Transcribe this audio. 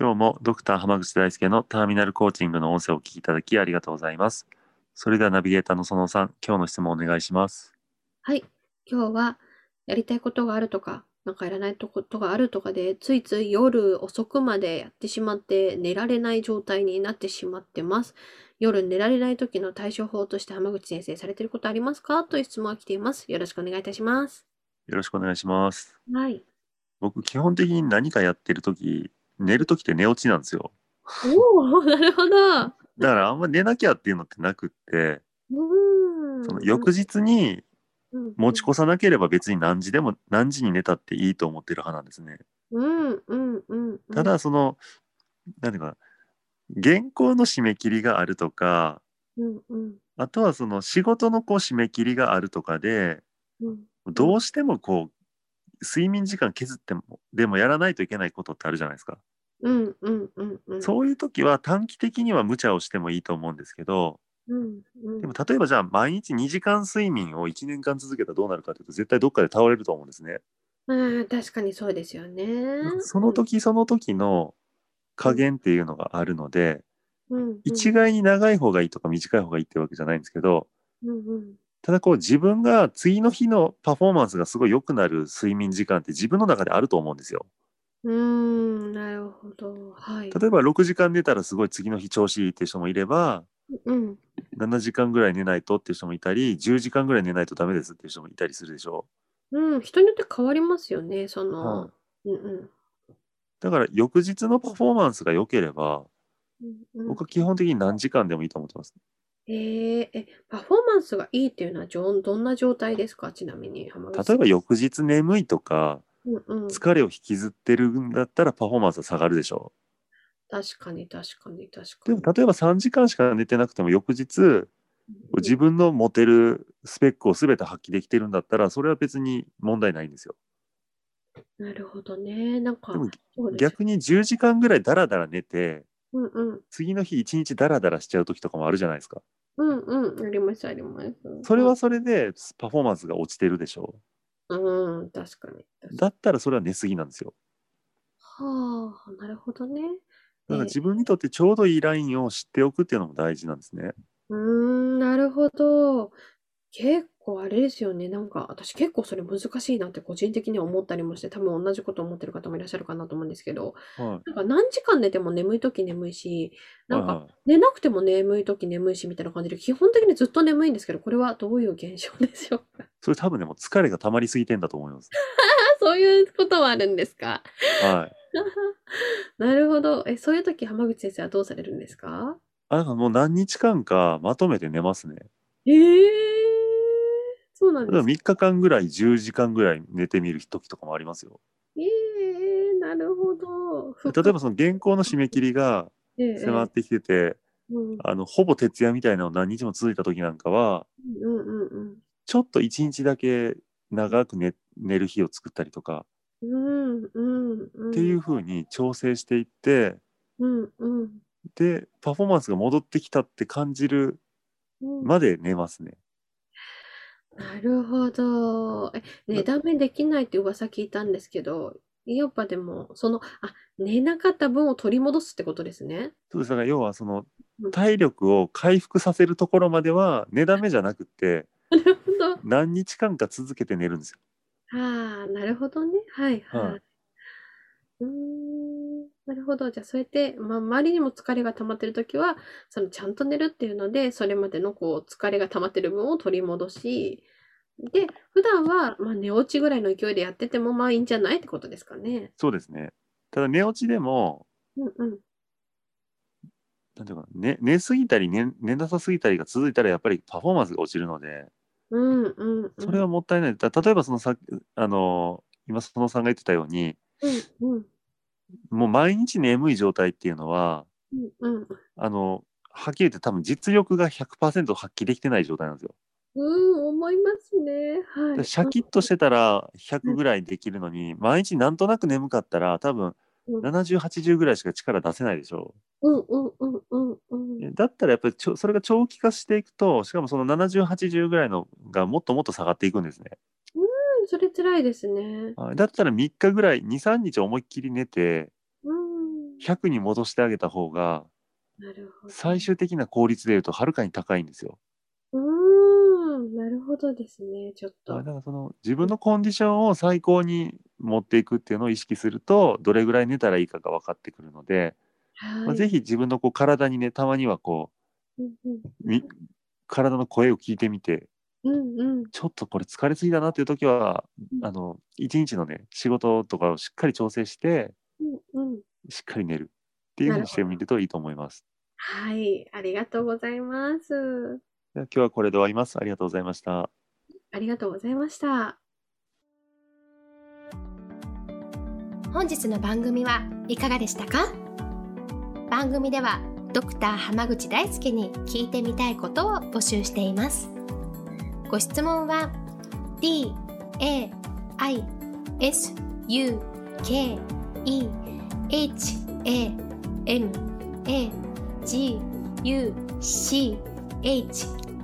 今日もドクター濱口大輔のターミナルコーチングの音声をお聞きいただきありがとうございますそれではナビゲーターの園さん今日の質問お願いしますはい今日はやりたいことがあるとかなんかやらないことがあるとかで、ついつい夜遅くまでやってしまって寝られない状態になってしまってます。夜寝られない時の対処法として浜口先生されてることありますか？という質問が来ています。よろしくお願いいたします。よろしくお願いします。はい。僕、基本的に何かやってる時、寝る時って寝落ちなんですよ。おお、なるほど。だからあんま寝なきゃっていうのってなくって、うんその翌日に持ち越さなければ別に何時でも何時に寝たっていいと思ってる派なんですね。うんうんうん、ただその何ていうか原稿の締め切りがあるとか、うんうん、あとはその仕事のこう締め切りがあるとかで、うん、どうしてもこう睡眠時間削ってもでもやらないといけないことってあるじゃないですか。うんうんうんうん、そういう時は短期的には無茶をしてもいいと思うんですけど、うんうん、でも例えばじゃあ毎日2時間睡眠を1年間続けたらどうなるかというと絶対どっかで倒れると思うんですね。うん、確かにそうですよね。その時その時の加減っていうのがあるので、うんうん、一概に長い方がいいとか短い方がいいってわけじゃないんですけど、うんうん、ただこう自分が次の日のパフォーマンスがすごい良くなる睡眠時間って自分の中であると思うんですよ。うんなるほど、はい、例えば6時間寝たらすごい次の日調子いいっていう人もいれば、うん、7時間ぐらい寝ないとっていう人もいたり10時間ぐらい寝ないとダメですっていう人もいたりするでしょう。うん、人によって変わりますよね、その。はいうんうん、だから翌日のパフォーマンスが良ければ、うんうん、僕は基本的に何時間でもいいと思ってます。えー、え、パフォーマンスがいいっていうのはどんな状態ですか？ちなみに。例えば翌日眠いとか、うんうん、疲れを引きずってるんだったらパフォーマンスは下がるでしょ確かに確かに確かに。でも例えば3時間しか寝てなくても翌日自分の持てるスペックを全て発揮できてるんだったらそれは別に問題ないんですよ。なるほどね。なんか、逆に10時間ぐらいダラダラ寝て、うんうん、次の日1日ダラダラしちゃう時とかもあるじゃないですか。うんうん、ありますあります。それはそれでパフォーマンスが落ちてるでしょう。うん、確かに。だったらそれは寝すぎなんですよ。はあ、なるほどね。だから自分にとってちょうどいいラインを知っておくっていうのも大事なんですね。うーん、なるほど。結構あれですよね。なんか、私結構それ難しいなって個人的には思ったりもして、多分同じこと思ってる方もいらっしゃるかなと思うんですけど、はなんか何時間寝ても眠い時眠いし、なんか寝なくても眠い時眠いしみたいな感じで、基本的にずっと眠いんですけど、これはどういう現象でしょうか？それ多分ね、もう疲れが溜まりすぎてんだと思います。そういうことはあるんですか？はい。なるほど。え、そういう時、浜口先生はどうされるんですか？あ、かもう何日間かまとめて寝ますね。ええそうなんですか。3日間ぐらい10時間ぐらい寝てみる時とかもありますよ。ええなるほど。例えばその原稿の締め切りがええ迫ってきてて、うんあのほぼ徹夜みたいなの何日も続いた時なんかはうんうんちょっと1日だけ長く寝寝る日を作ったりとかうんうんうんっていう風に調整していってうんうんでパフォーマンスが戻ってきたって感じるうんまで寝ますね。なるほど。え、寝だめできないって噂聞いたんですけど、やっぱでも、その、あ、寝なかった分を取り戻すってことですね。そうですだから要はそのうん体力を回復させるところまでは寝だめじゃなくって なるほど。何日間か続けて寝るんですよ。ああ、なるほどね。はいははいい。うーん、なるほど。じゃあ、そうやって、まあ、周りにも疲れが溜まってるときは、そのちゃんと寝るっていうので、それまでのこう疲れが溜まってる分を取り戻し、で、普段は、まあ、寝落ちぐらいの勢いでやってても、まあいいんじゃないってことですかね。そうですね。ただ寝落ちでもうんうん。なんていうかな寝寝すぎたり寝寝なさすぎたりが続いたらやっぱりパフォーマンスが落ちるのでうんうんうん。それはもったいない。だ例えばそのさあの今園さんが言ってたようにうんうんもう毎日眠い状態っていうのはうんうんあのはっきり言って多分実力が100%発揮できてない状態なんですよ。うん思いますね。はい。シャキッとしてたら100ぐらいできるのに毎日なんとなく眠かったら多分うん。7080ぐらいしか力出せないでしょ。うんうんうんうんうん。う。だったらやっぱりちょそれが長期化していくとしかもその7080ぐらいのがもっともっと下がっていくんですね。それ辛いですね。はい。だったら3日ぐらい23日思いっきり寝てうん。100に戻してあげた方がなるほど。最終的な効率でいうとはるかに高いんですよ。なるほどですねちょっと。だからその自分のコンディションを最高に持っていくっていうのを意識するとどれぐらい寝たらいいかが分かってくるので、まあ、はいぜひ自分のこう体にねたまにはこうんうんうみ体の声を聞いてみてうんうん。ちょっとこれ疲れすぎだなっていう時はうん。あの一日のね仕事とかをしっかり調整してうんうん。しっかり寝るっていうふうにしてみるといいと思います。はいありがとうございますでは今日はこれで終わります。ありがとうございました。ありがとうございました本日の番組はいかがでしたか？番組ではドクター濱口大輔に聞いてみたいことを募集していますご質問は d a i s u k e h a m a g u c h